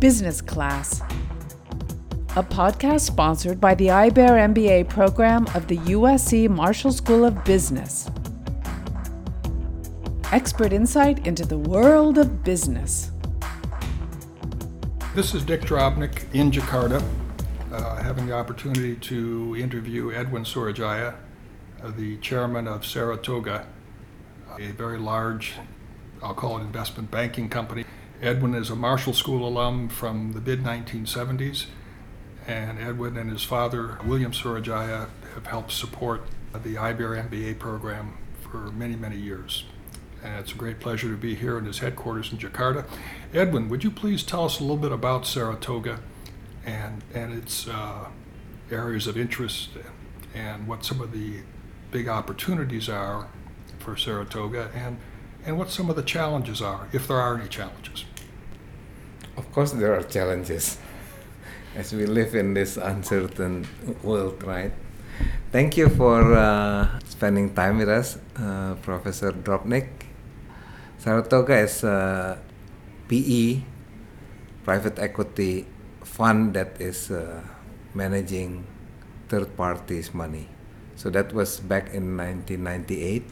Business Class, a podcast sponsored by the IBEAR MBA program of the USC Marshall School of Business. Expert insight into the world of business. This is Dick Drobnick in Jakarta, uh, having the opportunity to interview Edwin Soeryadjaya, uh, the chairman of Saratoga, a very large, I'll call it investment banking company. Edwin is a Marshall School alum from the mid 1970s, and Edwin and his father, William Soeryadjaya, have helped support the IBEAR MBA program for many, many years. And it's a great pleasure to be here in his headquarters in Jakarta. Edwin, would you please tell us a little bit about Saratoga and, and its uh, areas of interest and what some of the big opportunities are for Saratoga and, and what some of the challenges are, if there are any challenges? Of course, there are challenges as we live in this uncertain world, right? Thank you for uh, spending time with us, uh, Professor Drobnick. Saratoga is a PE, private equity fund that is uh, managing third parties' money. So that was back in 1998.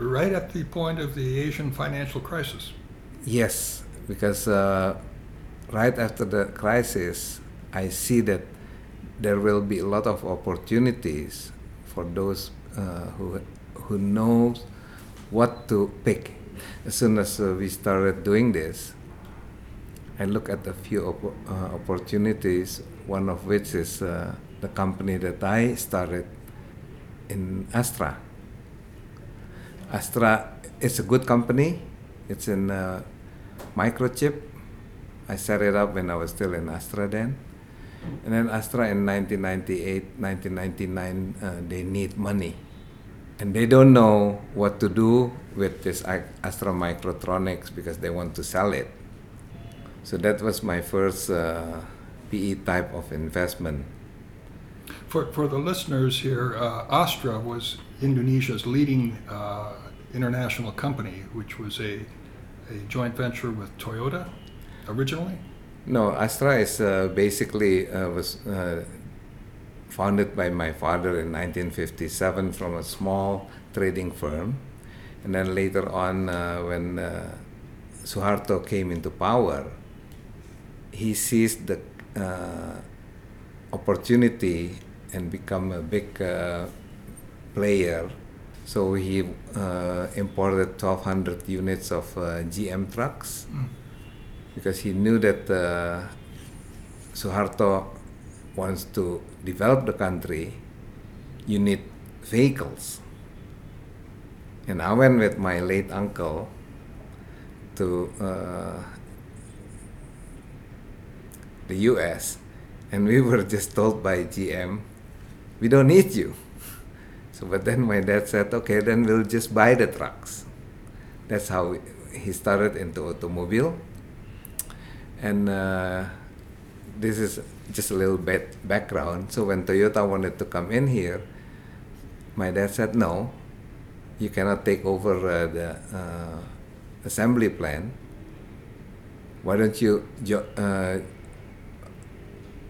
Right at the point of the Asian financial crisis. Yes, because uh, right after the crisis, I see that there will be a lot of opportunities for those uh, who who knows what to pick. As soon as uh, we started doing this, I look at a few op- uh, opportunities. One of which is uh, the company that I started in Astra. Astra is a good company. It's in uh, microchip. I set it up when I was still in Astra then. And then Astra in 1998, 1999, uh, they need money. And they don't know what to do with this Astra Microtronics because they want to sell it. So that was my first uh, PE type of investment. For, for the listeners here, uh, Astra was Indonesia's leading uh, international company, which was a, a joint venture with Toyota originally? No, Astra is uh, basically uh, was uh, founded by my father in 1957 from a small trading firm, and then later on, uh, when uh, Suharto came into power, he seized the uh, opportunity and become a big player. So he imported 1,200 units of GM trucks. Mm because he knew that uh, Suharto wants to develop the country, you need vehicles. And I went with my late uncle to uh, the US, and we were just told by GM, we don't need you. So, but then my dad said, okay, then we'll just buy the trucks. That's how he started into automobile and uh, this is just a little bit background. So when Toyota wanted to come in here, my dad said, no, you cannot take over uh, the uh, assembly plant. Why don't you uh,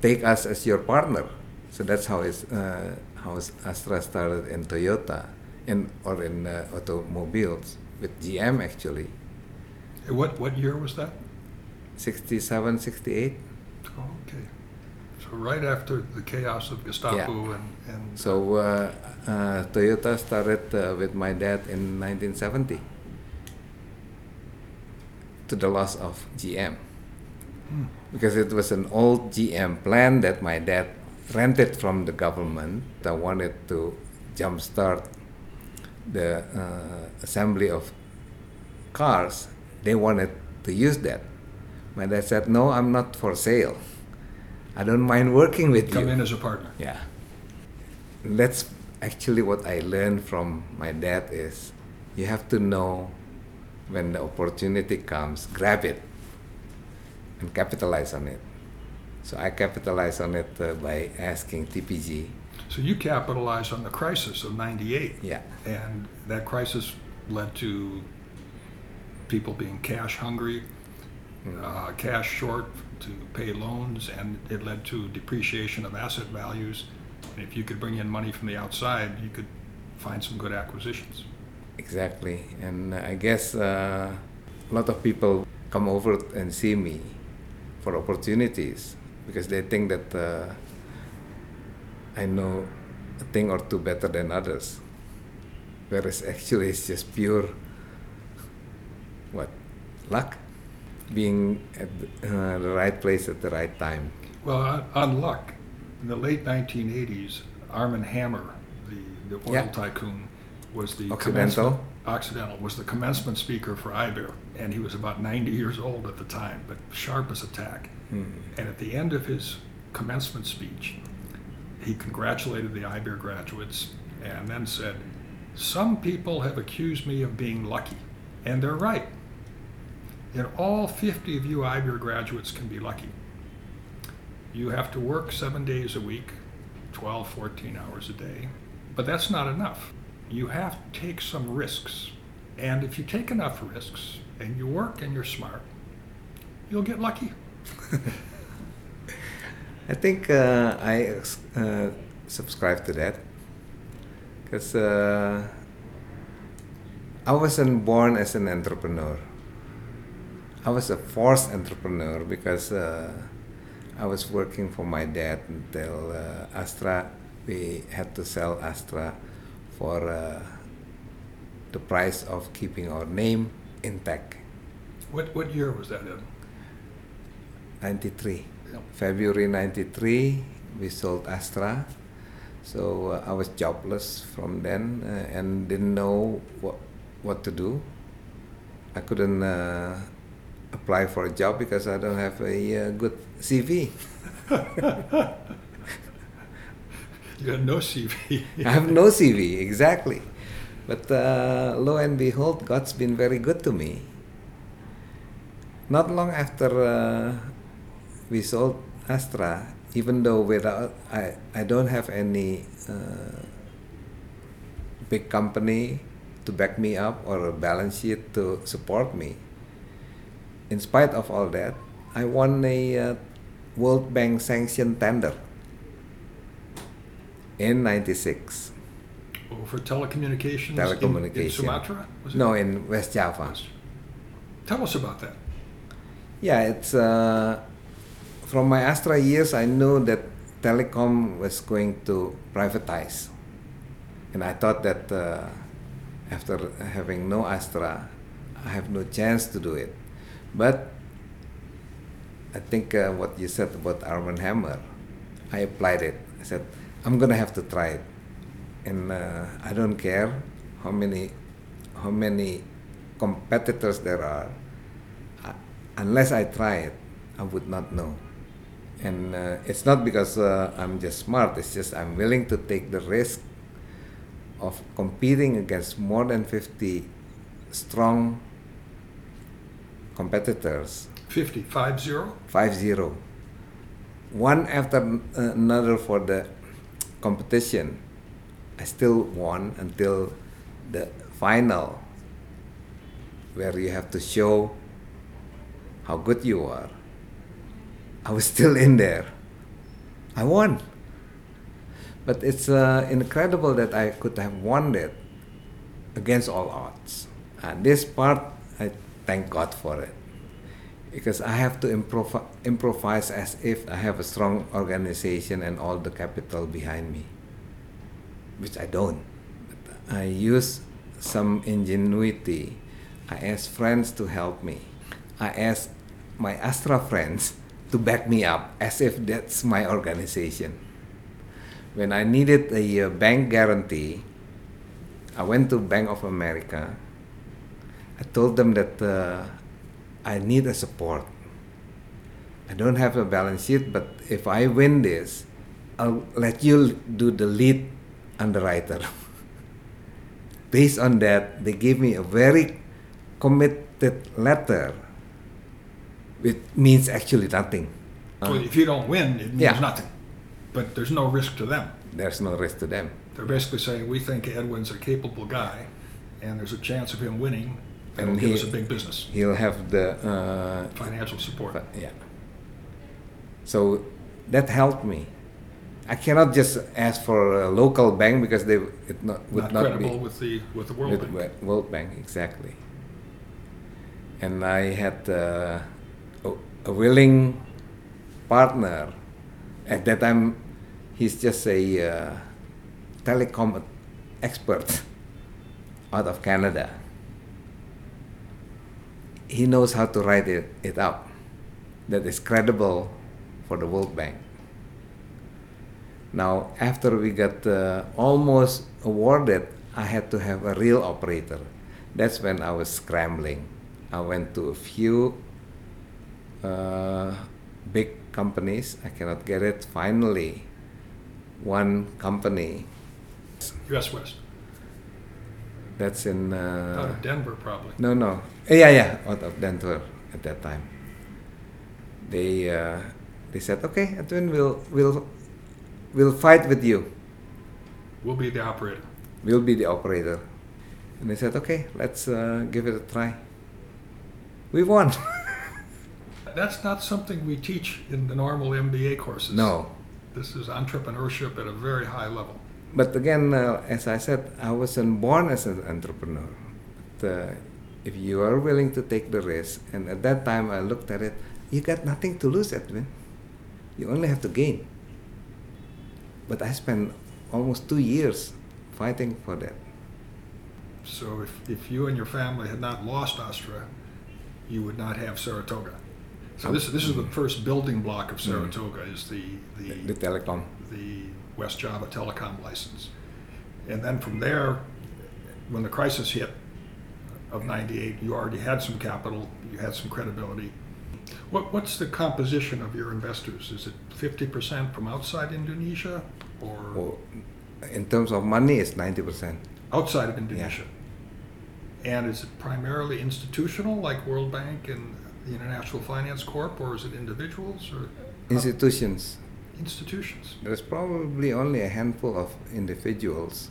take us as your partner? So that's how it's, uh, how Astra started in Toyota, in or in uh, automobiles with GM actually. What what year was that? 67, 68. Oh, okay. So right after the chaos of Gestapu yeah. and, and so uh, uh, Toyota started uh, with my dad in 1970 to the loss of GM hmm. because it was an old GM plan that my dad rented from the government that wanted to jumpstart the uh, assembly of cars. They wanted to use that my dad said, No, I'm not for sale. I don't mind working with Come you. Come in as a partner. Yeah. That's actually what I learned from my dad is you have to know when the opportunity comes, grab it and capitalize on it. So I capitalized on it uh, by asking TPG. So you capitalized on the crisis of 98. Yeah. And that crisis led to people being cash hungry, uh, cash short to pay loans, and it led to depreciation of asset values. And if you could bring in money from the outside, you could find some good acquisitions. Exactly, and I guess uh, a lot of people come over and see me for opportunities because they think that uh, I know a thing or two better than others, whereas actually it's just pure what luck, being at the, uh, the right place at the right time. Well, on, on luck, in the late 1980s, Armand Hammer, the, the oil Yeah. tycoon, was the Occidental. commencement- Occidental was the commencement speaker for IBEAR, and he was about 90 years old at the time, but sharp as a tack. And at the end of his commencement speech, he congratulated the IBEAR graduates and then said, Some people have accused me of being lucky, and they're right. And all 50 of you IBEAR graduates can be lucky. You have to work seven days a week, 12, 14 hours a day. But that's not enough. You have to take some risks. And if you take enough risks and you work and you're smart, you'll get lucky. I think uh, I uh, subscribe to that because uh, I wasn't born as an entrepreneur. I was a forced entrepreneur because uh, I was working for my dad until uh, Astra. We had to sell Astra for uh, the price of keeping our name intact. What, what year was that in? 93. Yep. February 93, we sold Astra. So uh, I was jobless from then uh, and didn't know what, what to do. I couldn't uh, apply for a job because I don't have a uh, good CV. You had no CV. I have no CV, exactly. But uh, lo and behold, God's been very good to me. Not long after uh, we sold Astra, even though without I, I don't have any uh, big company to back me up or a balance sheet to support me. In spite of all that, I won a uh, World Bank sanctioned tender in 96. Oh, for telecommunications? in- In, Sumatra? Was it? No, in West Java. Tell us about that. Yeah, it's uh, from my Astra years. I knew that telecom was going to privatize, and I thought that uh, after having no Astra, I have no chance to do it. But I think uh, what you said about Armand Hammer, I applied it. I said I'm gonna have to try it, and uh, I don't care how many how many competitors there are. I- unless I try it, I would not know. And uh, it's not because uh, I'm just smart, it's just I'm willing to take the risk of competing against more than 50 strong competitors, 50, 5 0? 5 0. One after uh, another for the competition. I still won until the final, where you have to show how good you are. I was still in there. I won. But it's uh, incredible that I could have won it against all odds. And this part, I thank God for it. Because I have to improv- improvise as if I have a strong organization and all the capital behind me, which I don't. But I use some ingenuity. I ask friends to help me. I ask my Astra friends to back me up as if that's my organization. When I needed a uh, bank guarantee, I went to Bank of America. I told them that uh, I need a support. I don't have a balance sheet, but if I win this, I'll let you do the lead underwriter. Based on that, they gave me a very committed letter, which means actually nothing. Well, if you don't win, it means Yeah. nothing. But there's no risk to them. There's no risk to them. They're basically saying, we think Edwin's a capable guy, and there's a chance of him winning, That'll And give he- us a big business, He'll have the uh, financial support. But, yeah. So that helped me. I cannot just ask for a local bank because they it not, would Not not, credible be with the, with the World with Bank. Wo- World Bank exactly. And I had uh, a, a willing partner. At that time, he's just a uh, telecom expert out of Canada. He knows how to write it, it up that is credible for the World Bank. Now, after we got uh, almost awarded, I had to have a real operator. That's when I was scrambling. I went to a few uh, big companies. I cannot get it. Finally, one company US West, that's in. out Uh, of Denver probably. no, no. Yeah, yeah, out of Denver at that time. They uh, they said, okay, Edwin, we'll we'll we'll fight with you. We'll be the operator. We'll be the operator. And they said, okay, let's uh, give it a try. We won. That's not something we teach in the normal MBA courses. no, This is entrepreneurship at a very high level. But again, uh, as I said, I wasn't born as an entrepreneur. But, uh, if you are willing to take the risk, and at that time I looked at it, you got nothing to lose, Edwin. You only have to gain. But I spent almost two years fighting for that. So if, if you and your family had not lost Astra, you would not have Saratoga. So this, this is the first building block of Saratoga is the, The the, telecom. the West Java telecom license. And then from there, when the crisis hit of 98, you already had some capital, you had some credibility. What, what's the composition of your investors? Is it 50% from outside Indonesia or Well, in terms of money, it's 90%. outside of Indonesia? And is it primarily institutional, like World Bank and the International Finance Corp, or is it individuals or Institutions. Institutions? There's probably only a handful of individuals,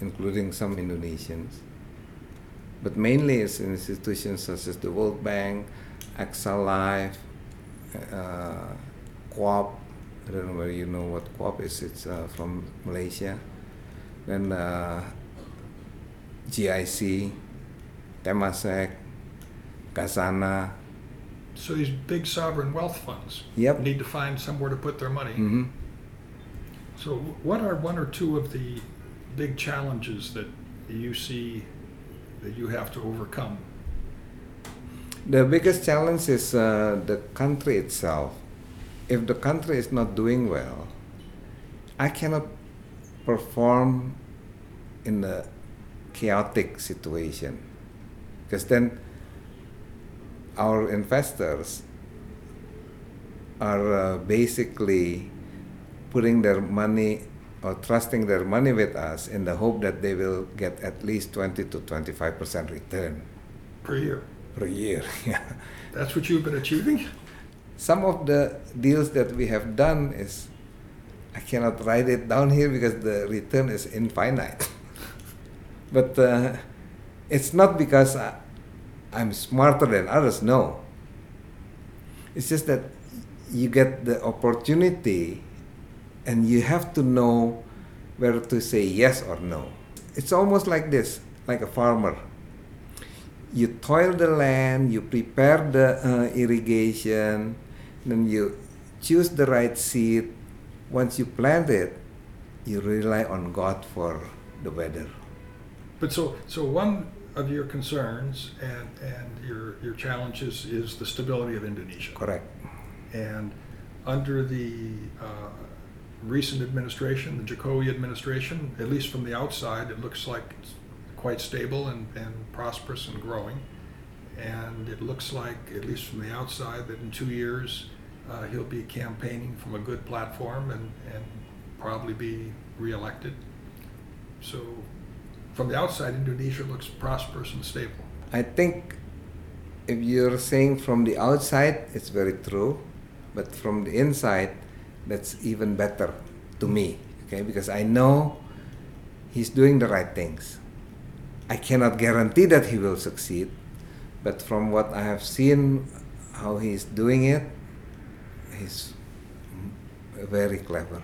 including some Indonesians. But mainly it's institutions such as the World Bank, AXA Life, uh, Coop. I don't know whether you know what Coop is. It's uh, from Malaysia. Then uh, GIC, Temasek, Khazanah. So these big sovereign wealth funds Yep. need to find somewhere to put their money. hmm So, what are one or two of the big challenges that you see that you have to overcome? The biggest challenge is uh, the country itself. If the country is not doing well, I cannot perform in a chaotic situation because then our investors are uh, basically putting their money or trusting their money with us in the hope that they will get at least 20 to 25 percent return Per year. per year. Yeah. That's what you've been achieving? Some of the deals that we have done is I cannot write it down here because the return is infinite. but uh, it's not because I, I'm smarter than others. No. It's just that you get the opportunity and you have to know whether to say yes or no. It's almost like this, like a farmer you toil the land, you prepare the uh, irrigation, then you choose the right seed. Once you plant it, you rely on God for the weather. But so, so one of your concerns and, and your, your challenges is the stability of Indonesia. Correct. And under the uh, recent administration, the Jokowi administration, at least from the outside, it looks like it's quite stable and, and prosperous and growing. And it looks like, at least from the outside, that in two years uh, he'll be campaigning from a good platform and, and probably be reelected. So, from the outside, Indonesia looks prosperous and stable. I think if you're saying from the outside, it's very true, but from the inside, that's even better to me. Okay, because I know he's doing the right things. I cannot guarantee that he will succeed, But from what I have seen, how he's doing it, he's very clever.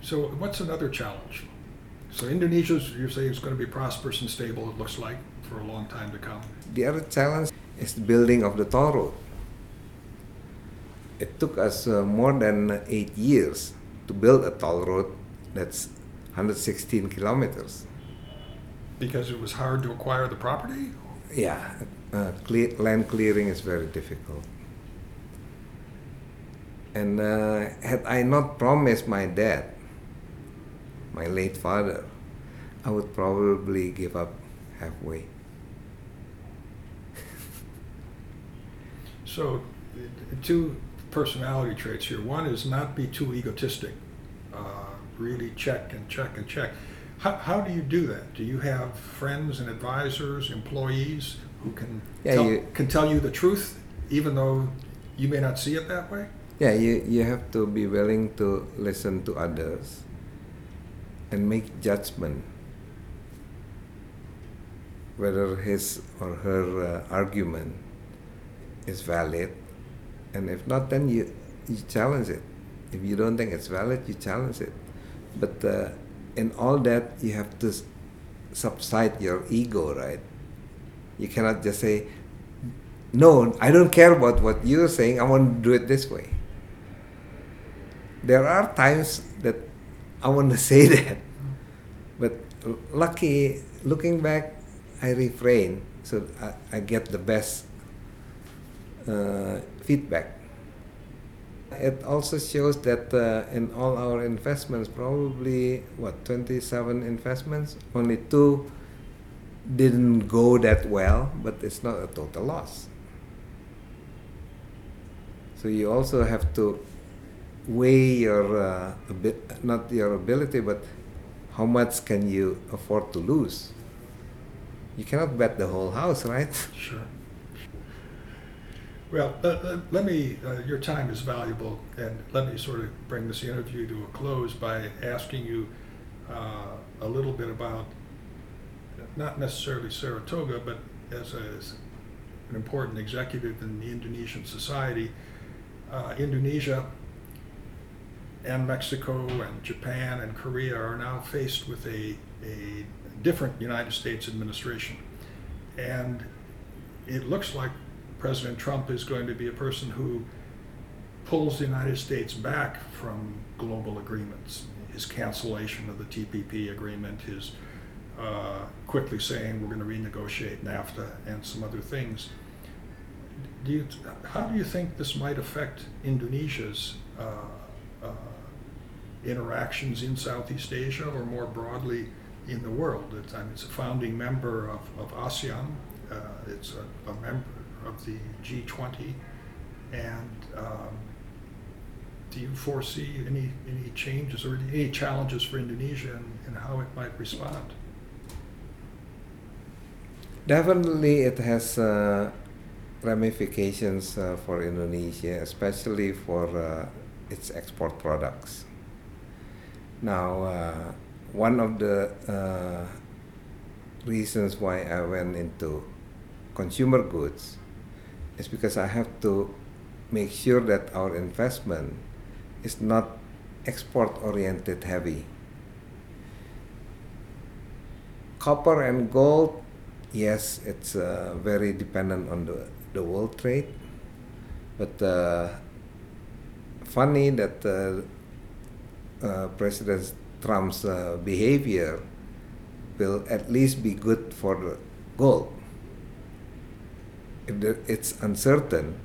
So what's another challenge? So Indonesia, you say, is going to be prosperous and stable, it looks like, for a long time to come. The other challenge is the building of the toll road. It took us uh, more than eight years to build a toll road that's 116 kilometers. Because it was hard to acquire the property? Yeah, uh, cle- land clearing is very difficult. And uh, had I not promised my dad, my late father, I would probably give up halfway. So, two personality traits here. One is not be too egotistic, uh, really check and check and check. How, how do you do that? Do you have friends and advisors, employees who can Yeah, tell, you- can tell you the truth, even though you may not see it that way? Yeah, you, you have to be willing to listen to others and make judgment whether his or her uh, argument is valid. And if not then you, you challenge it. If you don't think it's valid you challenge it. But uh, in all that you have to subside your ego right? You cannot just say no i don't care about what you're saying. I want to do it this way. There are times that I want to say that, but lucky looking back, I refrain so I, I get the best uh, feedback. It also shows that uh, in all our investments, probably what 27 investments, only two didn't go that well, but it's not a total loss. So you also have to weigh your uh, not your ability but how much can you afford to lose you cannot bet the whole house right Sure. Well, let, let, let me, uh, your time is valuable, and let me sort of bring this interview to a close by asking you uh, a little bit about, not necessarily Saratoga, but as, a, as an important executive in the Indonesian society. Uh, Indonesia and Mexico and Japan and Korea are now faced with a, a different United States administration. And it looks like President Trump is going to be a person who pulls the United States back from global agreements. His cancellation of the TPP agreement, his uh, quickly saying we're going to renegotiate NAFTA and some other things. Do you, how do you think this might affect Indonesia's uh, interactions in Southeast Asia or more broadly in the world? It's, I mean, it's a founding member of, of ASEAN, uh, it's a, a member of the G20, and um, do you foresee any, any changes or any challenges for Indonesia and, and how it might respond? definitely it has uh, ramifications uh, for indonesia especially for uh, its export products now uh, one of the uh, reasons why i went into consumer goods is because I have to make sure that our investment is not export oriented heavy. Copper and gold, yes, it's uh, very dependent on the, the world trade, but uh, funny that uh, uh, President Trump's uh, behavior will at least be good for the gold if the, it's uncertain,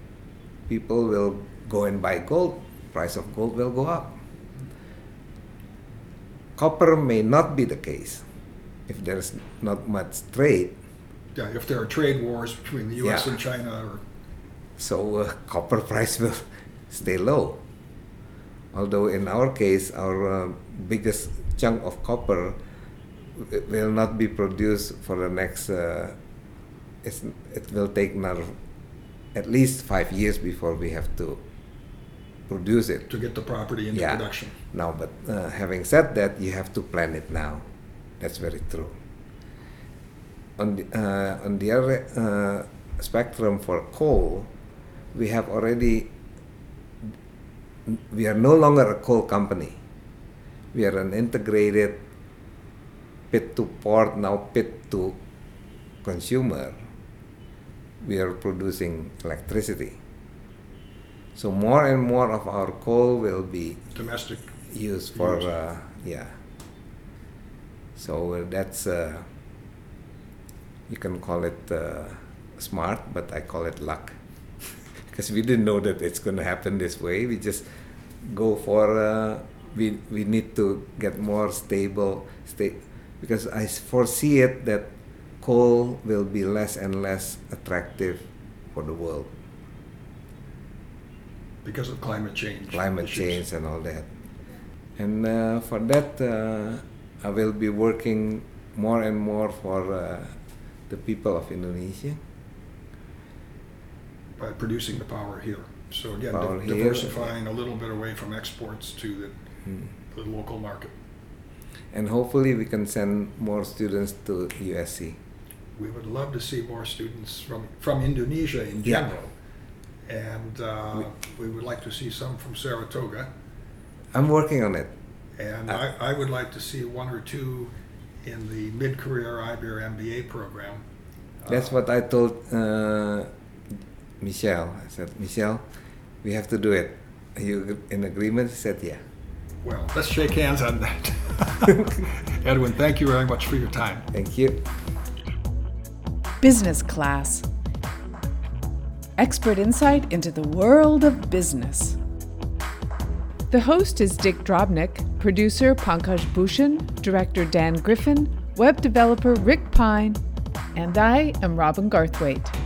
people will go and buy gold. Price of gold will go up. Copper may not be the case if there's not much trade. Yeah, if there are trade wars between the U.S. Yeah. and China, or So uh, copper price will stay low. Although in our case, our uh, biggest chunk of copper will not be produced for the next. Uh, it's, it will take another at least five years before we have to produce it. to get the property into Yeah. production. Now, but uh, having said that, you have to plan it now. That's very true. on the, uh, on the other uh, spectrum for coal, we have already, we are no longer a coal company. We are an integrated pit to port, now pit to consumer. We are producing electricity. So more and more of our coal will be Domestic, used for uh, yeah. So uh, that's uh, you can call it uh, smart, but I call it luck because we didn't know that it's going to happen this way. We just go for uh, we we need to get more stable state because I foresee it that coal will be less and less attractive for the world. because of climate change. climate issues. change and all that. And uh, for that, uh, I will be working more and more for uh, the people of Indonesia. By producing the power here. So again, di- here. diversifying a little bit away from exports to the, Mm. the local market. And hopefully, we can send more students to USC. We would love to see more students from, from Indonesia in Yeah. general. And uh, we would like to see some from Saratoga. I'm working on it. And Uh, I, I would like to see one or two in the mid-career IBEAR MBA program. That's Uh, what I told uh, Michelle. I said, Michelle, we have to do it. Are you in agreement? She said, yeah. Well, let's shake hands on that. Edwin, thank you very much for your time. Thank you. Business Class Expert insight into the world of business. The host is Dick Drobnick, producer Pankaj Bhushan, director Dan Griffin, web developer Rick Pine, and I am Robin Garthwaite.